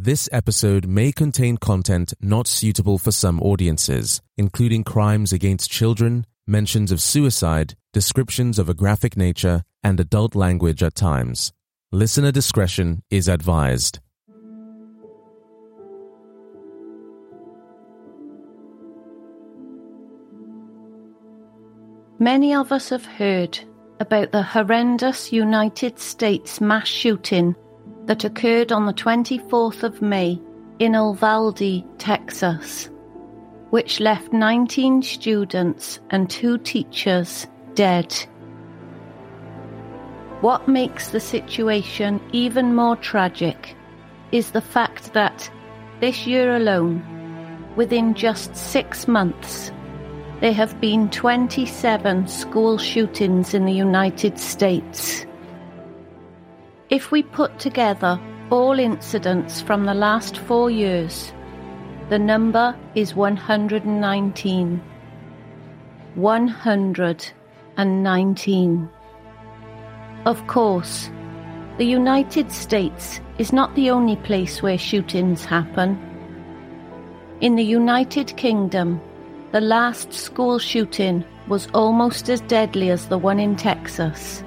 This episode may contain content not suitable for some audiences, including crimes against children, mentions of suicide, descriptions of a graphic nature, and adult language at times. Listener discretion is advised. Many of us have heard about the horrendous United States mass shooting that occurred on the 24th of May in Uvalde, Texas, which left 19 students and two teachers dead. What makes the situation even more tragic is the fact that this year alone, within just six months, there have been 27 school shootings in the United States. If we put together all incidents from the last four years, the number is 119. 119. Of course, the United States is not the only place where shootings happen. In the United Kingdom, the last school shooting was almost as deadly as the one in Texas.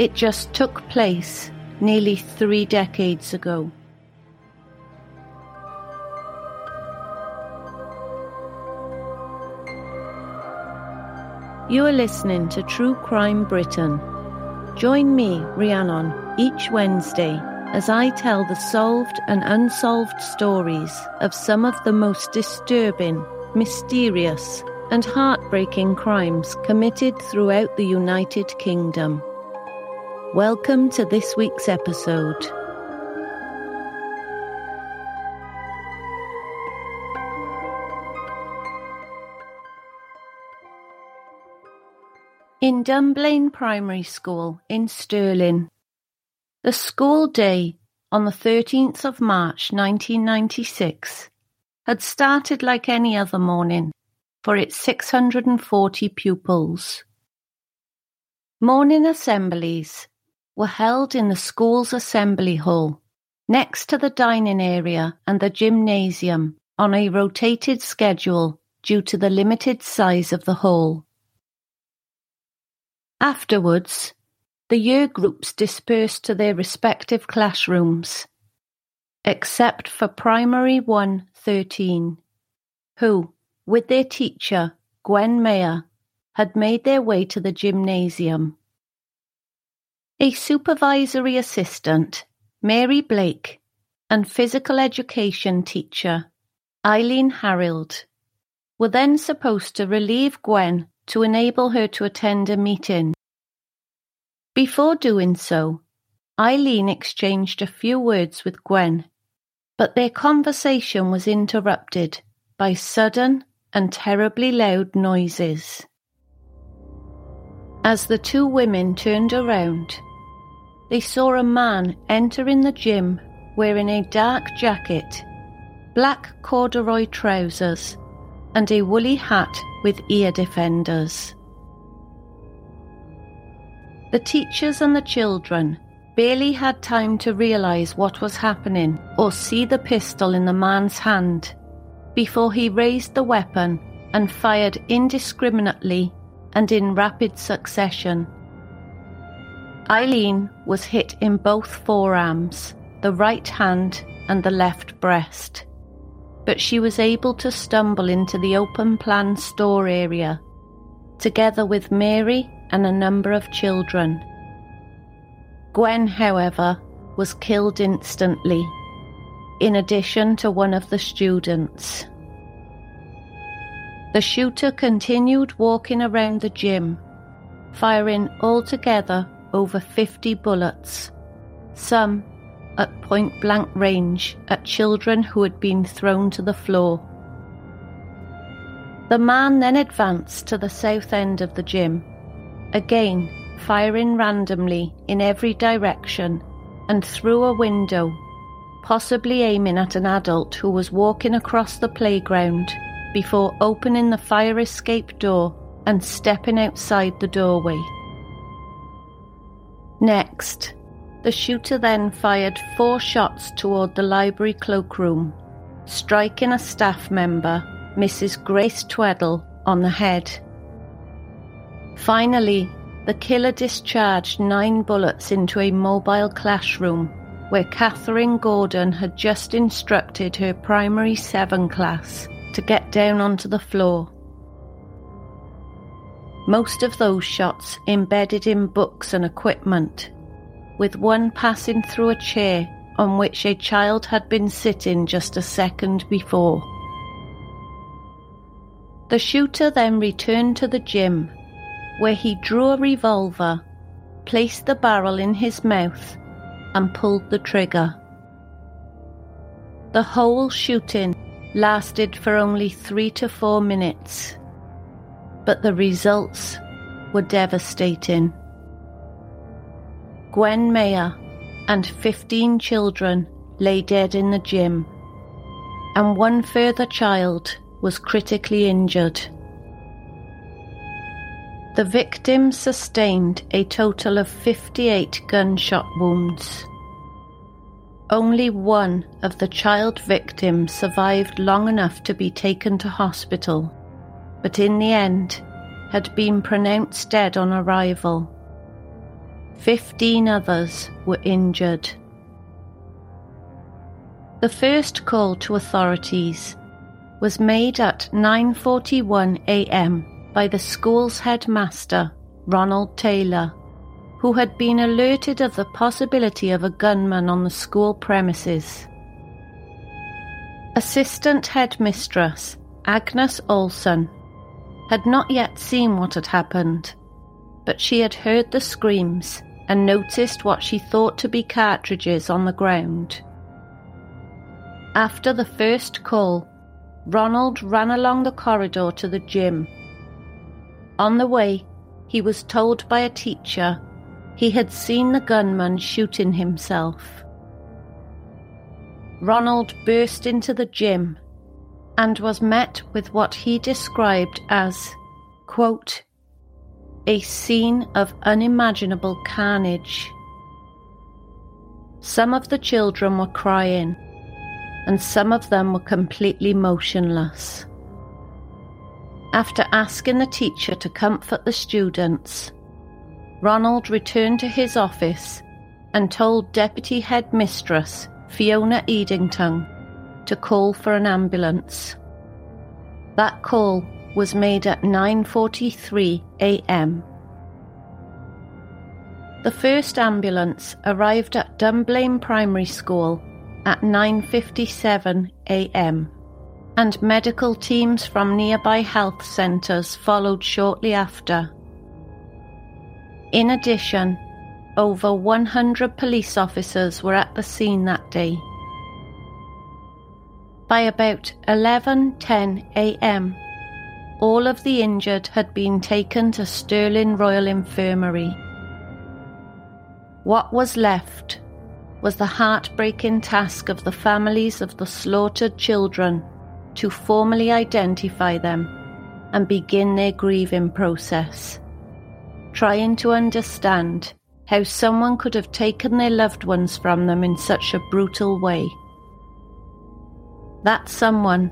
It just took place nearly three decades ago. You are listening to True Crime Britain. Join me, Rhiannon, each Wednesday as I tell the solved and unsolved stories of some of the most disturbing, mysterious, and heartbreaking crimes committed throughout the United Kingdom. Welcome to this week's episode. In Dunblane Primary School in Stirling, the school day on the 13th of March 1996 had started like any other morning for its 640 pupils. Morning assemblies were held in the school's assembly hall, next to the dining area and the gymnasium on a rotated schedule due to the limited size of the hall. Afterwards, the year groups dispersed to their respective classrooms, except for Primary 1 13, who, with their teacher, Gwen Mayor, had made their way to the gymnasium. A supervisory assistant, Mary Blake, and physical education teacher, Eileen Harrild, were then supposed to relieve Gwen to enable her to attend a meeting. Before doing so, Eileen exchanged a few words with Gwen, but their conversation was interrupted by sudden and terribly loud noises. As the two women turned around, they saw a man enter in the gym wearing a dark jacket, black corduroy trousers, and a woolly hat with ear defenders. The teachers and the children barely had time to realise what was happening or see the pistol in the man's hand before he raised the weapon and fired indiscriminately and in rapid succession. Eileen was hit in both forearms, the right hand and the left breast, but she was able to stumble into the open plan store area, together with Mary and a number of children. Gwen, however, was killed instantly, in addition to one of the students. The shooter continued walking around the gym, firing altogether over 50 bullets, some at point blank range at children who had been thrown to the floor. The man then advanced to the south end of the gym, again firing randomly in every direction and through a window, possibly aiming at an adult who was walking across the playground before opening the fire escape door and stepping outside the doorway. Next, the shooter then fired four shots toward the library cloakroom, striking a staff member, Mrs. Grace Tweddle, on the head. Finally, the killer discharged nine bullets into a mobile classroom where Catherine Gordon had just instructed her primary seven class to get down onto the floor. Most of those shots embedded in books and equipment, with one passing through a chair on which a child had been sitting just a second before. The shooter then returned to the gym where he drew a revolver, placed the barrel in his mouth, and pulled the trigger. The whole shooting lasted for only three to four minutes, but the results were devastating. Gwen Mayor and 15 children lay dead in the gym, and one further child was critically injured. The victim sustained a total of 58 gunshot wounds. Only one of the child victims survived long enough to be taken to hospital, but in the end had been pronounced dead on arrival. Fifteen others were injured. The first call to authorities was made at 9:41 a.m by the school's headmaster, Ronald Taylor, who had been alerted of the possibility of a gunman on the school premises. Assistant headmistress Agnes Olson had not yet seen what had happened, but she had heard the screams and noticed what she thought to be cartridges on the ground. After the first call, Ronald ran along the corridor to the gym on the way, he was told by a teacher he had seen the gunman shooting himself. Ronald burst into the gym and was met with what he described as, quote, a scene of unimaginable carnage. Some of the children were crying, and some of them were completely motionless. After asking the teacher to comfort the students, Ronald returned to his office and told Deputy Headmistress Fiona Edington to call for an ambulance. That call was made at 9:43 a.m. The first ambulance arrived at Dunblane Primary School at 9:57 a.m and medical teams from nearby health centres followed shortly after. In addition, over 100 police officers were at the scene that day. By about 11:10 a.m., all of the injured had been taken to Stirling Royal Infirmary. What was left was the heartbreaking task of the families of the slaughtered children to formally identify them and begin their grieving process, trying to understand how someone could have taken their loved ones from them in such a brutal way. That someone,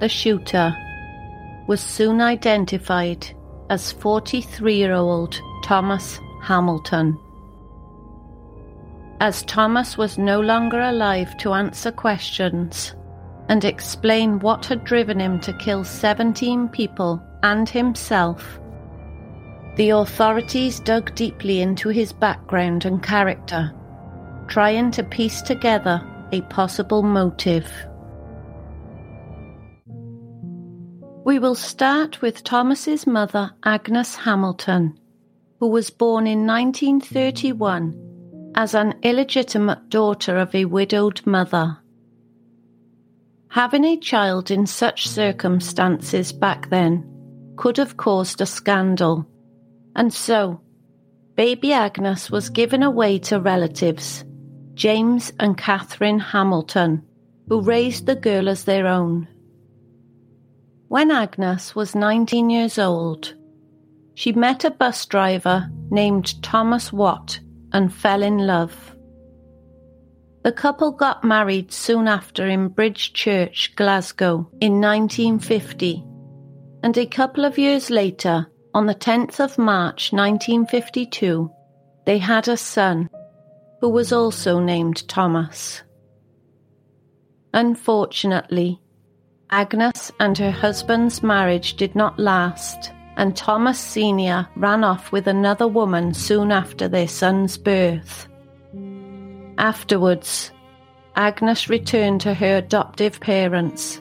the shooter, was soon identified as 43 year old Thomas Hamilton. As Thomas was no longer alive to answer questions and explain what had driven him to kill 17 people and himself, the authorities dug deeply into his background and character, trying to piece together a possible motive. We will start with Thomas's mother, Agnes Hamilton, who was born in 1931 as an illegitimate daughter of a widowed mother. Having a child in such circumstances back then could have caused a scandal, and so baby Agnes was given away to relatives, James and Catherine Hamilton, who raised the girl as their own. When Agnes was 19 years old, she met a bus driver named Thomas Watt and fell in love. The couple got married soon after in Bridge Church, Glasgow, in 1950, and a couple of years later, on the 10th of March 1952, they had a son who was also named Thomas. Unfortunately, Agnes and her husband's marriage did not last, and Thomas Sr. ran off with another woman soon after their son's birth. Afterwards, Agnes returned to her adoptive parents,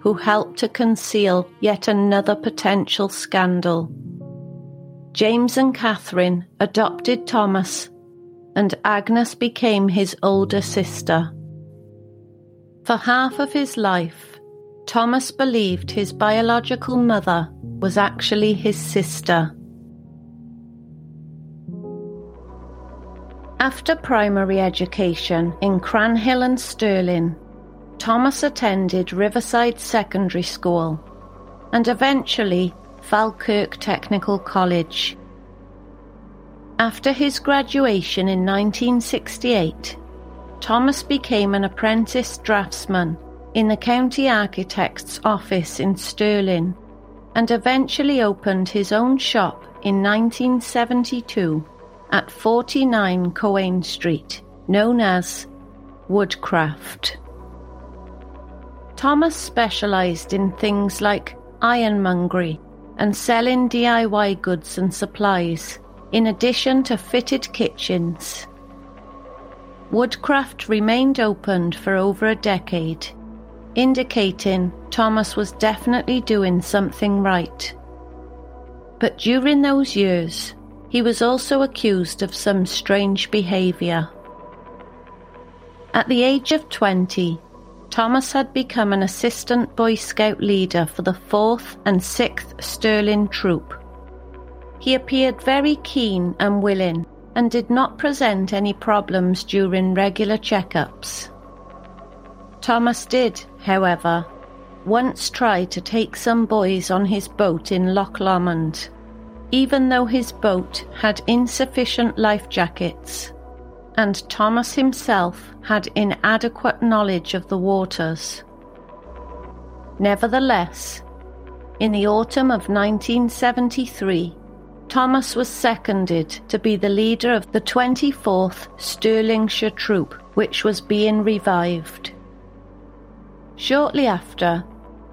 who helped to conceal yet another potential scandal. James and Catherine adopted Thomas, and Agnes became his older sister. For half of his life, Thomas believed his biological mother was actually his sister. After primary education in Cranhill and Stirling, Thomas attended Riverside Secondary School and eventually Falkirk Technical College. After his graduation in 1968, Thomas became an apprentice draftsman in the county architect's office in Stirling and eventually opened his own shop in 1972 at 49 Cowane Street, known as Woodcraft. Thomas specialised in things like ironmongery and selling DIY goods and supplies, in addition to fitted kitchens. Woodcraft remained opened for over a decade indicating Thomas was definitely doing something right. But during those years, he was also accused of some strange behaviour. At the age of 20, Thomas had become an assistant Boy Scout leader for the 4th and 6th Stirling Troop. He appeared very keen and willing and did not present any problems during regular checkups. Thomas did, however, once try to take some boys on his boat in Loch Lomond, even though his boat had insufficient life jackets, and Thomas himself had inadequate knowledge of the waters. Nevertheless, in the autumn of 1973, Thomas was seconded to be the leader of the 24th Stirlingshire Troop, which was being revived. Shortly after,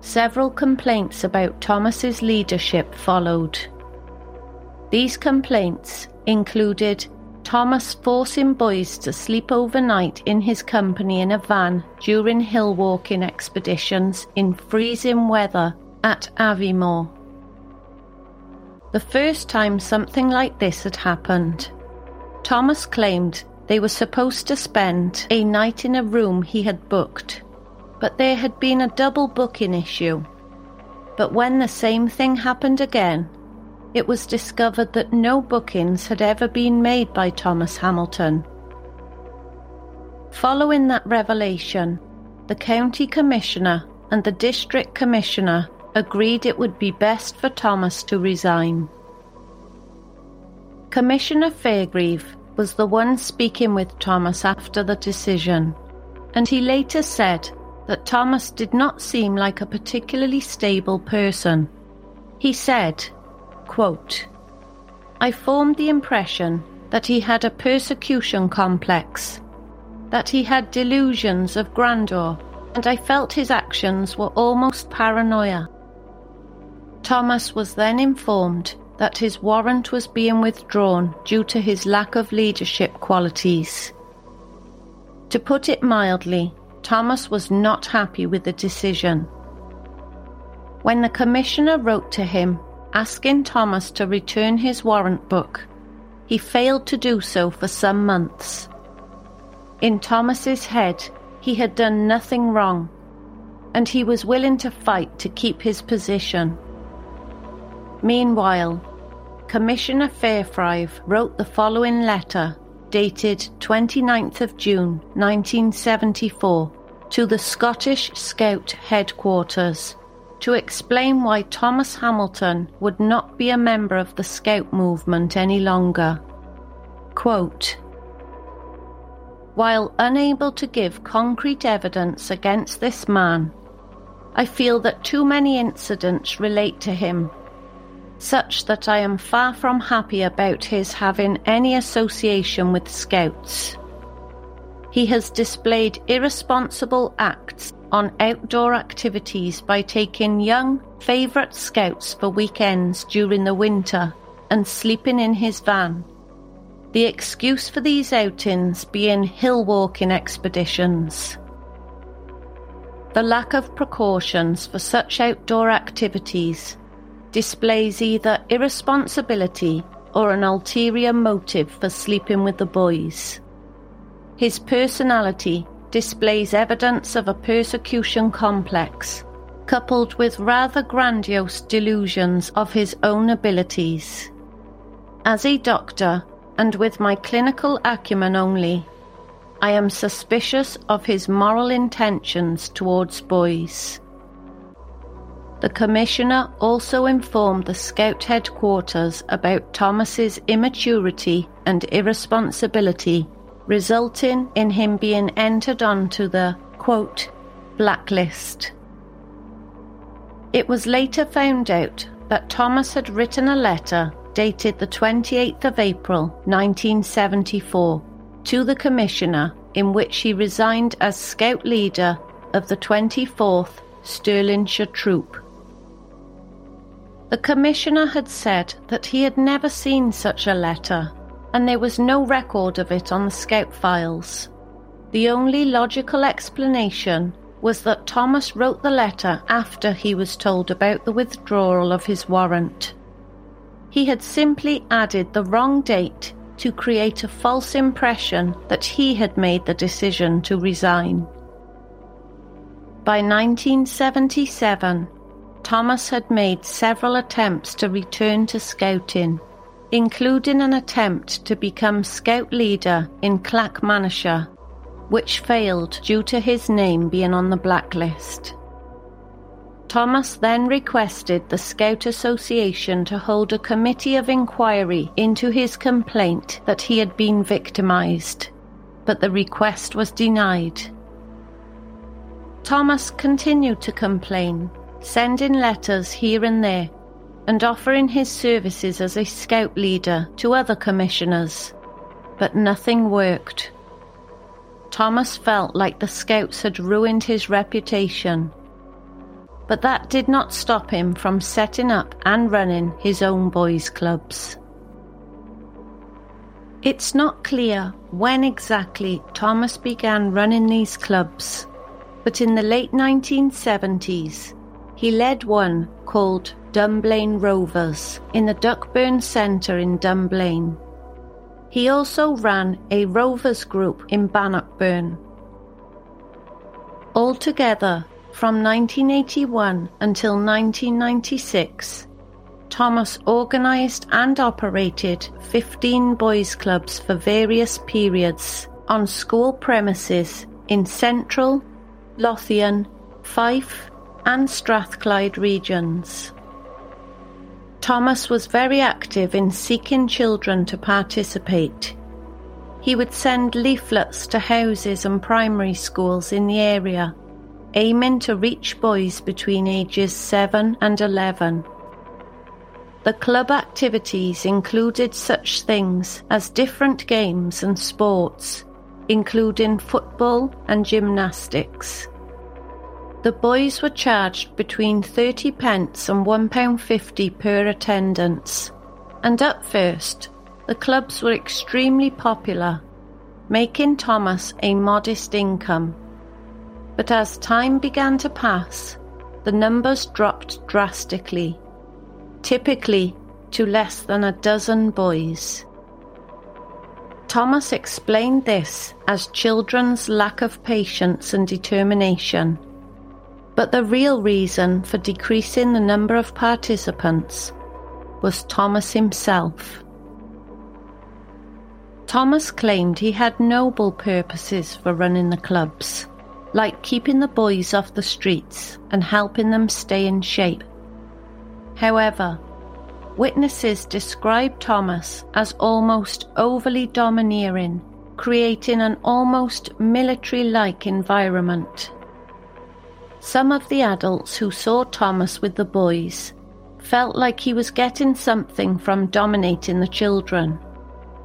several complaints about Thomas's leadership followed. These complaints included Thomas forcing boys to sleep overnight in his company in a van during hill walking expeditions in freezing weather at Aviemore. The first time something like this had happened, Thomas claimed they were supposed to spend a night in a room he had booked but there had been a double booking issue. But when the same thing happened again, it was discovered that no bookings had ever been made by Thomas Hamilton. Following that revelation, the county commissioner and the district commissioner agreed it would be best for Thomas to resign. Commissioner Fairgrieve was the one speaking with Thomas after the decision, and he later said that Thomas did not seem like a particularly stable person. He said, quote, I formed the impression that he had a persecution complex, that he had delusions of grandeur, and I felt his actions were almost paranoia. Thomas was then informed that his warrant was being withdrawn due to his lack of leadership qualities. To put it mildly, Thomas was not happy with the decision. When the Commissioner wrote to him asking Thomas to return his warrant book, he failed to do so for some months. In Thomas's head, he had done nothing wrong, and he was willing to fight to keep his position. Meanwhile, Commissioner Fairgrieve wrote the following letter dated 29th of June 1974 to the Scottish Scout headquarters to explain why Thomas Hamilton would not be a member of the Scout movement any longer. Quote, While unable to give concrete evidence against this man, I feel that too many incidents relate to him such that I am far from happy about his having any association with Scouts. He has displayed irresponsible acts on outdoor activities by taking young, favourite Scouts for weekends during the winter and sleeping in his van. The excuse for these outings being hill walking expeditions. The lack of precautions for such outdoor activities displays either irresponsibility or an ulterior motive for sleeping with the boys. His personality displays evidence of a persecution complex, coupled with rather grandiose delusions of his own abilities. As a doctor, and with my clinical acumen only, I am suspicious of his moral intentions towards boys. The Commissioner also informed the Scout headquarters about Thomas's immaturity and irresponsibility, resulting in him being entered onto the quote, blacklist. It was later found out that Thomas had written a letter dated the 28th of April 1974 to the Commissioner in which he resigned as Scout leader of the 24th Stirlingshire Troop. The Commissioner had said that he had never seen such a letter, and there was no record of it on the Scout files. The only logical explanation was that Thomas wrote the letter after he was told about the withdrawal of his warrant. He had simply added the wrong date to create a false impression that he had made the decision to resign. By 1977, Thomas had made several attempts to return to scouting, including an attempt to become scout leader in Clackmannanshire, which failed due to his name being on the blacklist. Thomas then requested the Scout Association to hold a committee of inquiry into his complaint that he had been victimised, but the request was denied. Thomas continued to complain sending letters here and there, and offering his services as a scout leader to other commissioners, but nothing worked. Thomas felt like the scouts had ruined his reputation. But that did not stop him from setting up and running his own boys' clubs. It's not clear when exactly Thomas began running these clubs, but in the late 1970s, he led one called Dunblane Rovers in the Duckburn Centre in Dunblane. He also ran a Rovers group in Bannockburn. Altogether, from 1981 until 1996, Thomas organised and operated 15 boys' clubs for various periods on school premises in Central, Lothian, Fife, and Strathclyde regions. Thomas was very active in seeking children to participate. he would send leaflets to houses and primary schools in the area, aiming to reach boys between ages 7 and 11. The club activities included such things as different games and sports, including football and gymnastics. The boys were charged between 30 pence and £1.50 per attendance, and at first, the clubs were extremely popular, making Thomas a modest income. But as time began to pass, the numbers dropped drastically typically to less than a dozen boys. Thomas explained this as children's lack of patience and determination. But the real reason for decreasing the number of participants was Thomas himself. Thomas claimed he had noble purposes for running the clubs, like keeping the boys off the streets and helping them stay in shape. However, witnesses describe Thomas as almost overly domineering, creating an almost military like environment. Some of the adults who saw Thomas with the boys felt like he was getting something from dominating the children,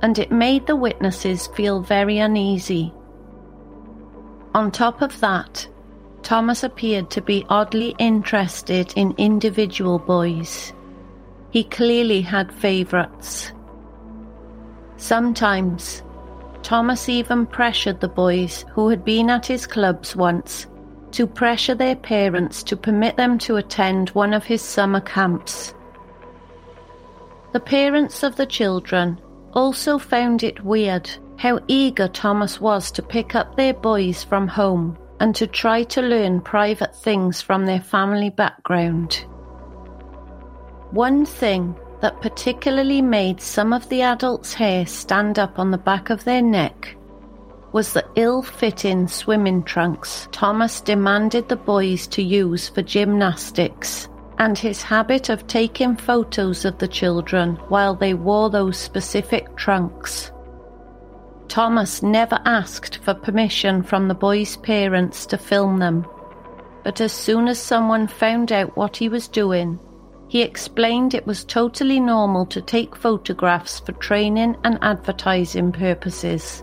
and it made the witnesses feel very uneasy. On top of that, Thomas appeared to be oddly interested in individual boys. He clearly had favourites. Sometimes, Thomas even pressured the boys who had been at his clubs once to pressure their parents to permit them to attend one of his summer camps. The parents of the children also found it weird how eager Thomas was to pick up their boys from home and to try to learn private things from their family background. One thing that particularly made some of the adults' hair stand up on the back of their neck was the ill fitting swimming trunks Thomas demanded the boys to use for gymnastics, and his habit of taking photos of the children while they wore those specific trunks. Thomas never asked for permission from the boys' parents to film them, but as soon as someone found out what he was doing, he explained it was totally normal to take photographs for training and advertising purposes,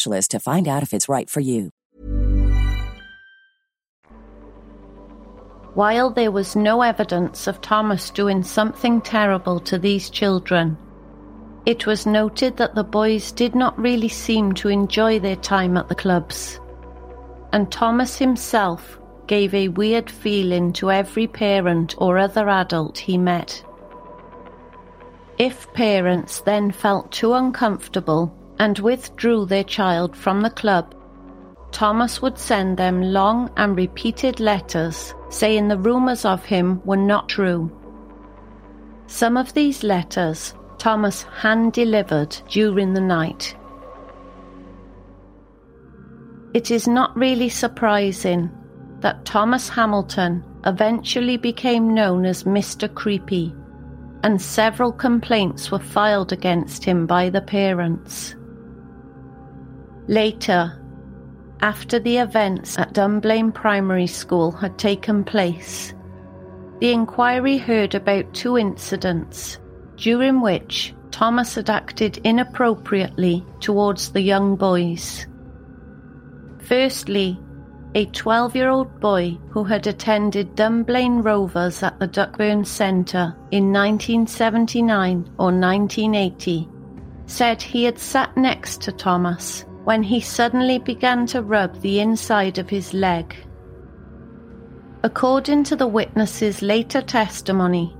to find out if it's right for you. While there was no evidence of Thomas doing something terrible to these children, it was noted that the boys did not really seem to enjoy their time at the clubs. And Thomas himself gave a weird feeling to every parent or other adult he met. If parents then felt too uncomfortable and withdrew their child from the club, Thomas would send them long and repeated letters saying the rumours of him were not true. Some of these letters Thomas hand delivered during the night. It is not really surprising that Thomas Hamilton eventually became known as Mr. Creepy and several complaints were filed against him by the parents. Later, after the events at Dunblane Primary School had taken place, the inquiry heard about two incidents during which Thomas had acted inappropriately towards the young boys. Firstly, a 12 year old boy who had attended Dunblane Rovers at the Duckburn Centre in 1979 or 1980 said he had sat next to Thomas when he suddenly began to rub the inside of his leg. According to the witness's later testimony,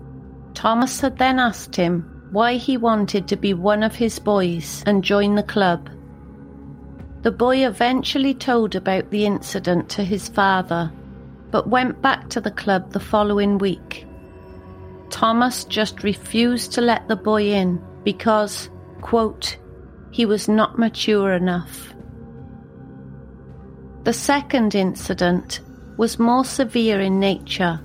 Thomas had then asked him why he wanted to be one of his boys and join the club. The boy eventually told about the incident to his father, but went back to the club the following week. Thomas just refused to let the boy in because, quote, he was not mature enough. The second incident was more severe in nature,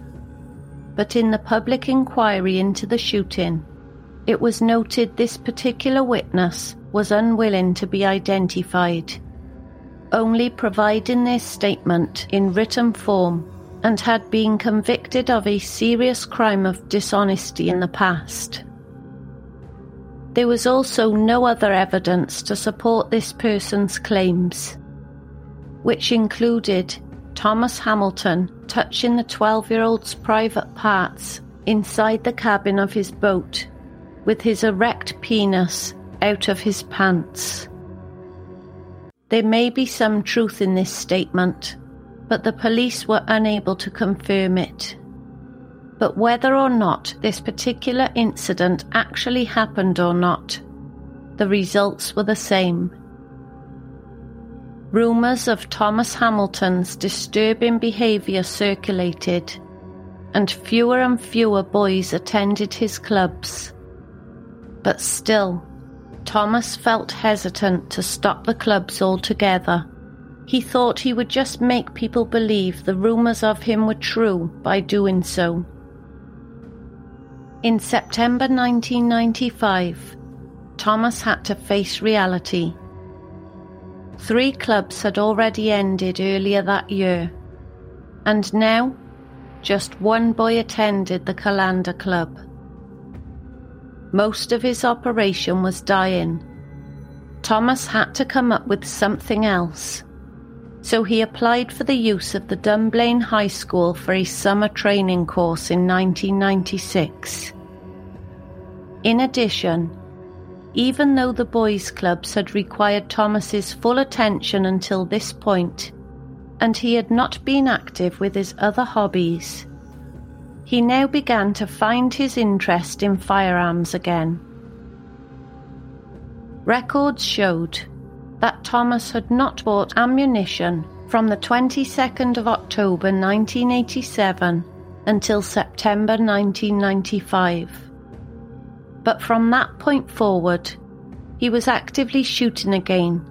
but in the public inquiry into the shooting, it was noted this particular witness was unwilling to be identified, only providing their statement in written form and had been convicted of a serious crime of dishonesty in the past. There was also no other evidence to support this person's claims, which included Thomas Hamilton touching the 12 year old's private parts inside the cabin of his boat with his erect penis out of his pants. There may be some truth in this statement, but the police were unable to confirm it. But whether or not this particular incident actually happened or not, the results were the same. Rumours of Thomas Hamilton's disturbing behaviour circulated, and fewer and fewer boys attended his clubs. But still, Thomas felt hesitant to stop the clubs altogether. He thought he would just make people believe the rumours of him were true by doing so. In September 1995, Thomas had to face reality. Three clubs had already ended earlier that year, and now just one boy attended the Callander Club. Most of his operation was dying. Thomas had to come up with something else, so he applied for the use of the Dunblane High School for a summer training course in 1996. In addition, even though the boys' clubs had required Thomas's full attention until this point, and he had not been active with his other hobbies, he now began to find his interest in firearms again. Records showed that Thomas had not bought ammunition from the 22nd of October 1987 until September 1995 but from that point forward, he was actively shooting again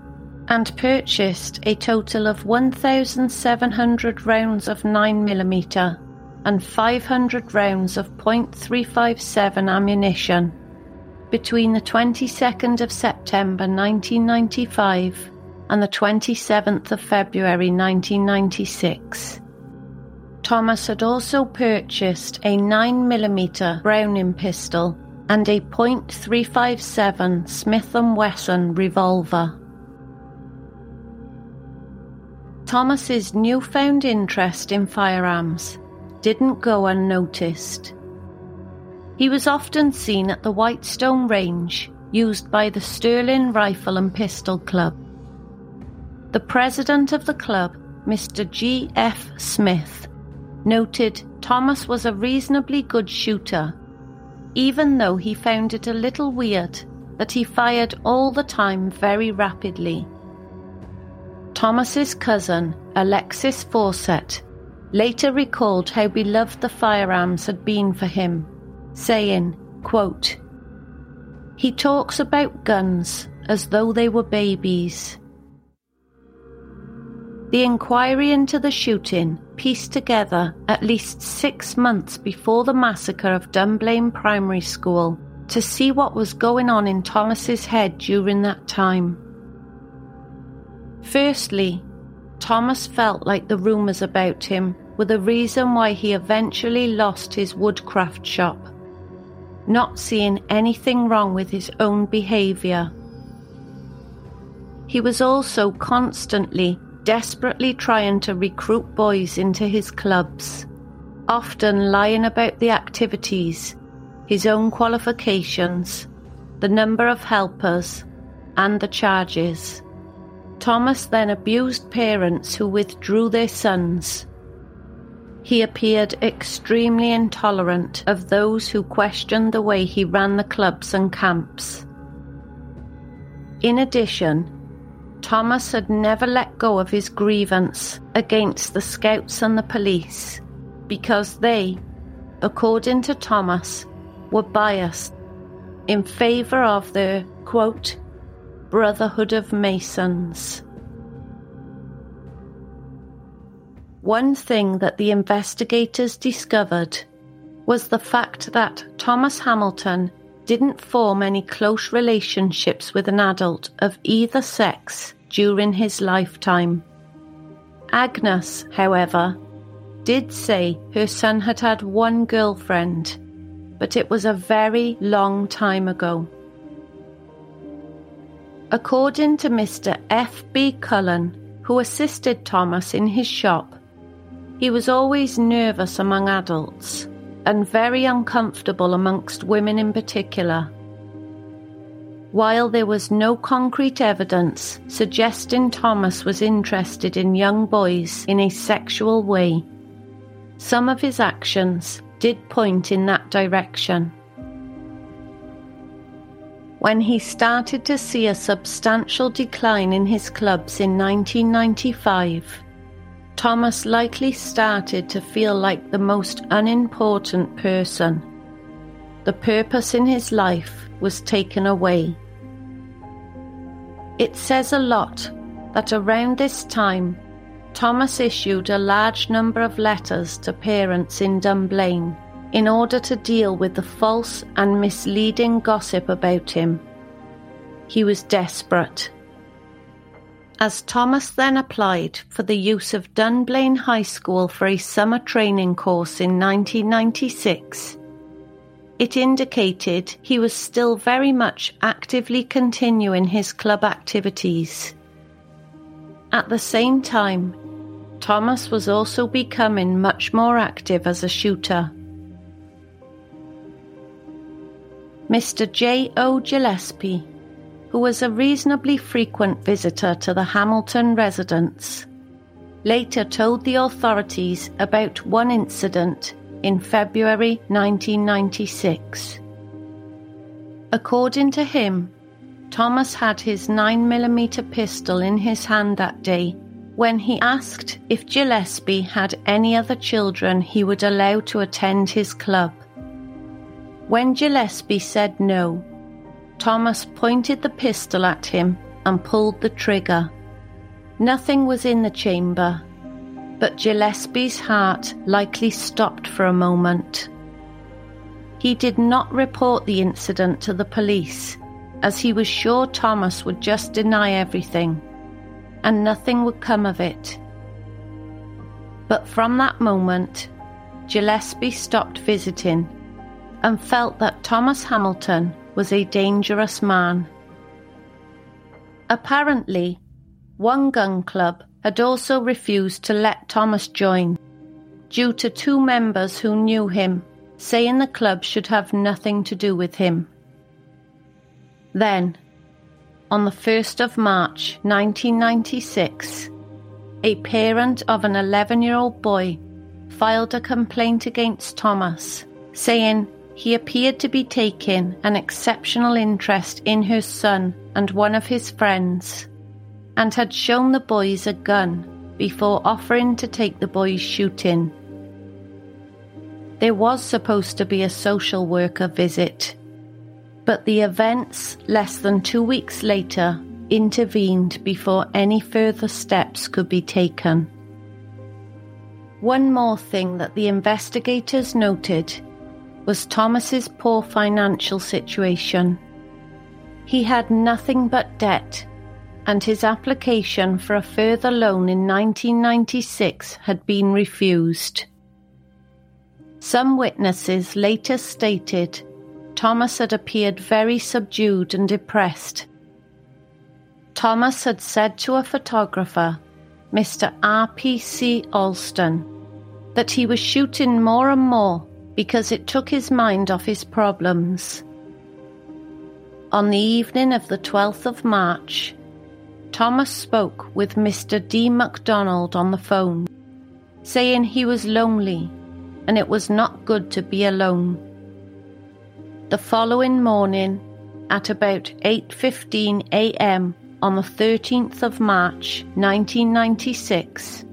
and purchased a total of 1,700 rounds of 9mm and 500 rounds of .357 ammunition between the 22nd of September 1995 and the 27th of February 1996. Thomas had also purchased a 9mm Browning pistol and a .357 Smith & Wesson revolver. Thomas's newfound interest in firearms didn't go unnoticed. He was often seen at the Whitestone Range used by the Stirling Rifle and Pistol Club. The president of the club, Mr. G. F. Smith, noted Thomas was a reasonably good shooter even though he found it a little weird that he fired all the time very rapidly. Thomas's cousin, Alexis Fawcett, later recalled how beloved the firearms had been for him, saying, quote, He talks about guns as though they were babies. The inquiry into the shooting pieced together at least six months before the massacre of Dunblane Primary School to see what was going on in Thomas's head during that time. Firstly, Thomas felt like the rumours about him were the reason why he eventually lost his woodcraft shop, not seeing anything wrong with his own behaviour. He was also constantly, desperately trying to recruit boys into his clubs, often lying about the activities, his own qualifications, the number of helpers, and the charges. Thomas then abused parents who withdrew their sons. He appeared extremely intolerant of those who questioned the way he ran the clubs and camps. In addition, Thomas had never let go of his grievance against the scouts and the police because they, according to Thomas, were biased in favour of the, quote, Brotherhood of Masons. One thing that the investigators discovered was the fact that Thomas Hamilton didn't form any close relationships with an adult of either sex during his lifetime. Agnes, however, did say her son had had one girlfriend, but it was a very long time ago. According to Mr. F. B. Cullen, who assisted Thomas in his shop, he was always nervous among adults and very uncomfortable amongst women in particular. While there was no concrete evidence suggesting Thomas was interested in young boys in a sexual way, some of his actions did point in that direction. When he started to see a substantial decline in his clubs in 1995, Thomas likely started to feel like the most unimportant person. The purpose in his life was taken away. It says a lot that around this time, Thomas issued a large number of letters to parents in Dunblane in order to deal with the false and misleading gossip about him. He was desperate. As Thomas then applied for the use of Dunblane High School for a summer training course in 1996, it indicated he was still very much actively continuing his club activities. At the same time, Thomas was also becoming much more active as a shooter. Mr. J. O. Gillespie, who was a reasonably frequent visitor to the Hamilton residence, later told the authorities about one incident in February 1996. According to him, Thomas had his 9mm pistol in his hand that day when he asked if Gillespie had any other children he would allow to attend his club. When Gillespie said no, Thomas pointed the pistol at him and pulled the trigger. Nothing was in the chamber, but Gillespie's heart likely stopped for a moment. He did not report the incident to the police, as he was sure Thomas would just deny everything, and nothing would come of it. But from that moment, Gillespie stopped visiting and felt that Thomas Hamilton was a dangerous man. Apparently, one gun club had also refused to let Thomas join due to two members who knew him saying the club should have nothing to do with him. Then, on the 1st of March 1996, a parent of an 11 year old boy filed a complaint against Thomas, saying he appeared to be taking an exceptional interest in her son and one of his friends and had shown the boys a gun before offering to take the boys shooting. There was supposed to be a social worker visit, but the events less than two weeks later intervened before any further steps could be taken. One more thing that the investigators noted was Thomas's poor financial situation. He had nothing but debt, and his application for a further loan in 1996 had been refused. Some witnesses later stated Thomas had appeared very subdued and depressed. Thomas had said to a photographer, Mr. R.P.C. Alston, that he was shooting more and more because it took his mind off his problems. On the evening of the 12th of March, Thomas spoke with Mr. D. MacDonald on the phone, saying he was lonely and it was not good to be alone. The following morning, at about 8:15 a.m. on the 13th of March 1996,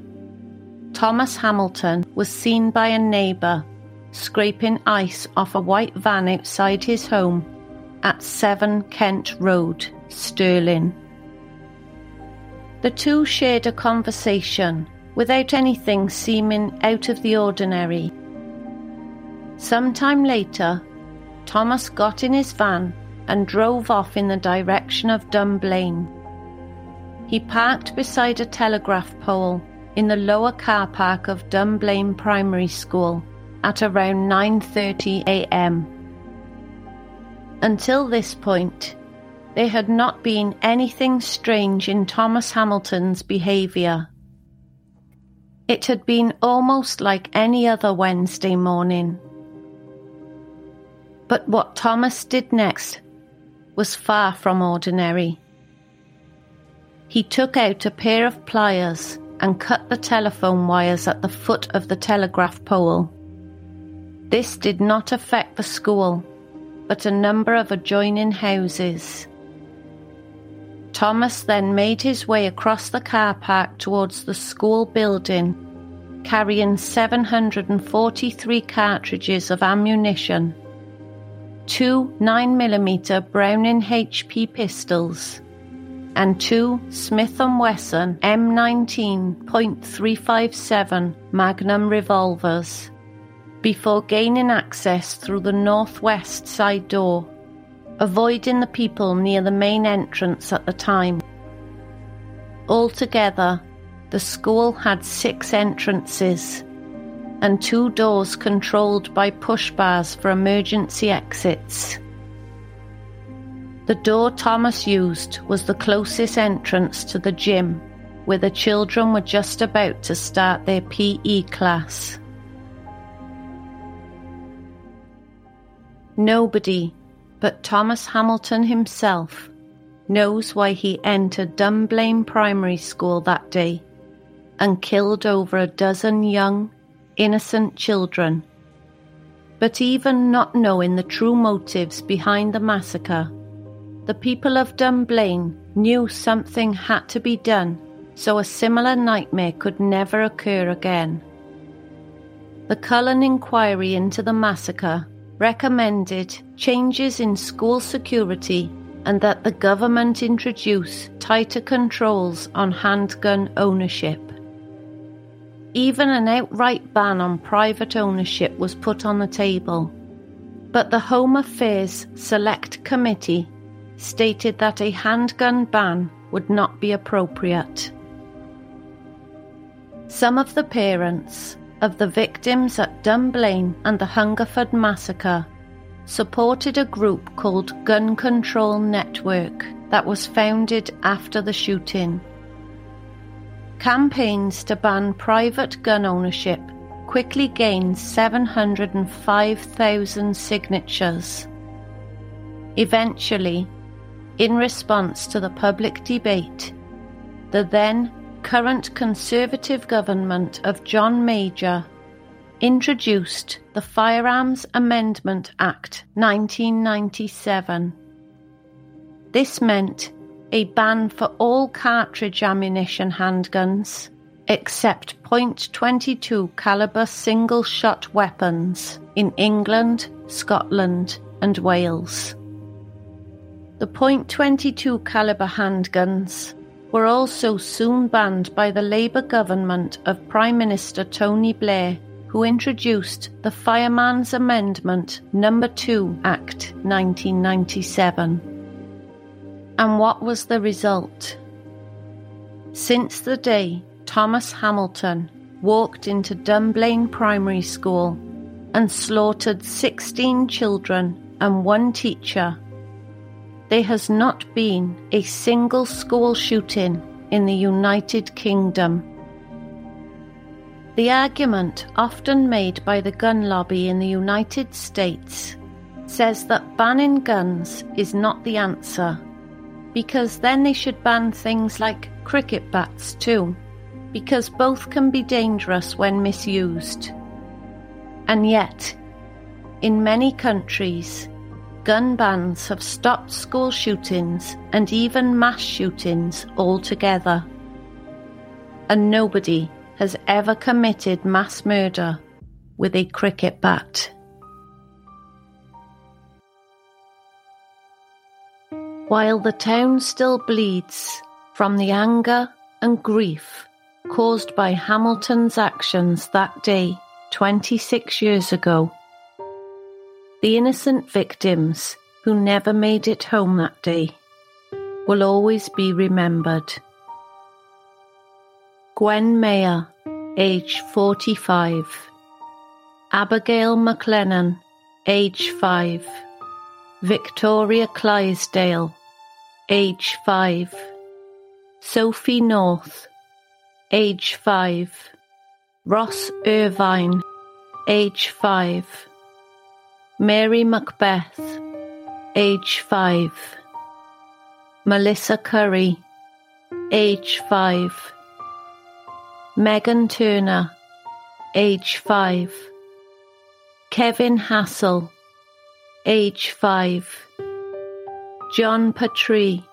Thomas Hamilton was seen by a neighbour scraping ice off a white van outside his home at 7 Kent Road, Stirling. The two shared a conversation without anything seeming out of the ordinary. Some time later, Thomas got in his van and drove off in the direction of Dunblane. He parked beside a telegraph pole in the lower car park of Dunblane Primary School at around 9:30 a.m. Until this point, there had not been anything strange in Thomas Hamilton's behaviour. It had been almost like any other Wednesday morning. But what Thomas did next was far from ordinary. He took out a pair of pliers and cut the telephone wires at the foot of the telegraph pole. This did not affect the school, but a number of adjoining houses. Thomas then made his way across the car park towards the school building, carrying 743 cartridges of ammunition, two 9mm Browning HP pistols, and two Smith & Wesson M19.357 Magnum revolvers before gaining access through the northwest side door, avoiding the people near the main entrance at the time. Altogether, the school had six entrances and two doors controlled by push bars for emergency exits. The door Thomas used was the closest entrance to the gym, where the children were just about to start their PE class. Nobody but Thomas Hamilton himself knows why he entered Dunblane Primary School that day and killed over a dozen young, innocent children. But even not knowing the true motives behind the massacre, the people of Dunblane knew something had to be done so a similar nightmare could never occur again. The Cullen inquiry into the massacre recommended changes in school security and that the government introduce tighter controls on handgun ownership. Even an outright ban on private ownership was put on the table, but the Home Affairs Select Committee stated that a handgun ban would not be appropriate. Some of the parents of the victims at Dunblane and the Hungerford massacre supported a group called Gun Control Network that was founded after the shooting. Campaigns to ban private gun ownership quickly gained 705,000 signatures. Eventually, in response to the public debate, the then current Conservative government of John Major introduced the Firearms Amendment Act 1997. This meant a ban for all cartridge ammunition handguns except .22 caliber single shot weapons in England, Scotland and Wales. The .22 caliber handguns were also soon banned by the Labour government of Prime Minister Tony Blair, who introduced the Firearms Amendment Number 2 Act 1997. And what was the result? Since the day Thomas Hamilton walked into Dunblane Primary School and slaughtered 16 children and one teacher there has not been a single school shooting in the United Kingdom. The argument often made by the gun lobby in the United States says that banning guns is not the answer, because then they should ban things like cricket bats too, because both can be dangerous when misused. And yet, in many countries, gun bans have stopped school shootings and even mass shootings altogether. And nobody has ever committed mass murder with a cricket bat. While the town still bleeds from the anger and grief caused by Hamilton's actions that day 26 years ago, the innocent victims who never made it home that day will always be remembered. Gwen Mayor, age 45. Abigail McLennan, age 5. Victoria Clydesdale, age 5. Sophie North, age 5. Ross Irvine, age 5. Mary Macbeth, age 5. Melissa Currie, age 5. Megan Turner, age 5. Kevin Hasell, age 5. John Petrie,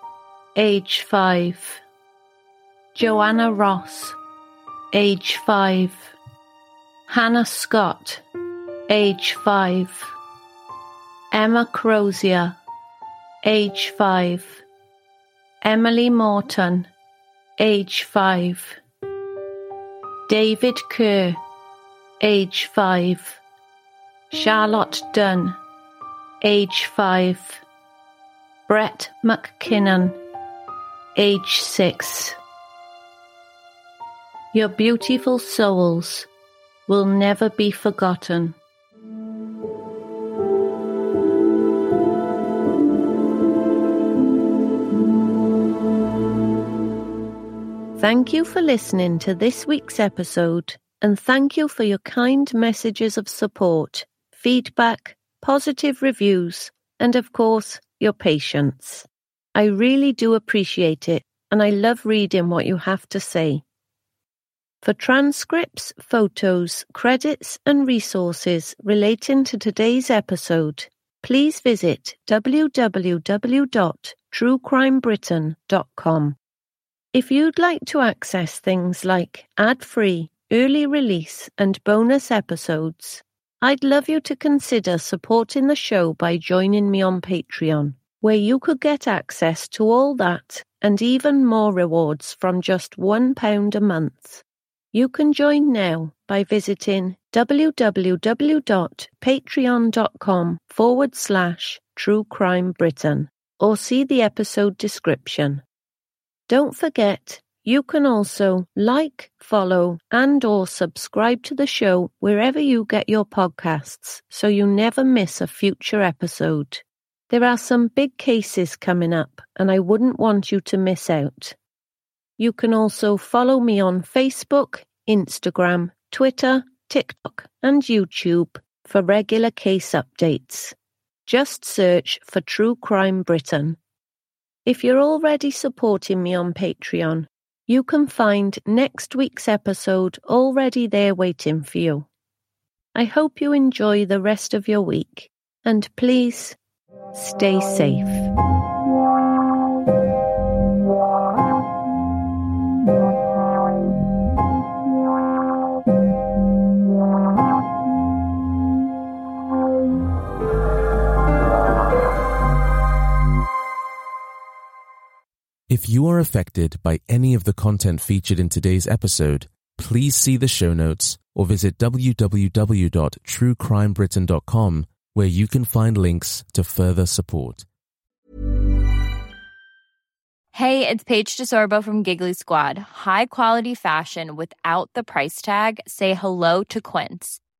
age 5. Joanna Ross, age 5. Hannah Scott, age 5. Emma Crozier, age 5. Emily Morton, age 5. David Kerr, age 5. Charlotte Dunn, age 5. Brett McKinnon, age 6. Your beautiful souls will never be forgotten. Thank you for listening to this week's episode, and thank you for your kind messages of support, feedback, positive reviews, and of course, your patience. I really do appreciate it, and I love reading what you have to say. For transcripts, photos, credits, and resources relating to today's episode, please visit www.truecrimebritain.com. If you'd like to access things like ad free, early release, and bonus episodes, I'd love you to consider supporting the show by joining me on Patreon, where you could get access to all that and even more rewards from just £1 a month. You can join now by visiting www.patreon.com forward slash True Crime Britain or see the episode description. Don't forget, you can also like, follow, and or subscribe to the show wherever you get your podcasts so you never miss a future episode. There are some big cases coming up and I wouldn't want you to miss out. You can also follow me on Facebook, Instagram, Twitter, TikTok, and YouTube for regular case updates. Just search for True Crime Britain. If you're already supporting me on Patreon, you can find next week's episode already there waiting for you. I hope you enjoy the rest of your week, and please stay safe. If you are affected by any of the content featured in today's episode, please see the show notes or visit www.truecrimebritain.com where you can find links to further support. Hey, it's Paige DeSorbo from Giggly Squad. High quality fashion without the price tag. Say hello to Quince.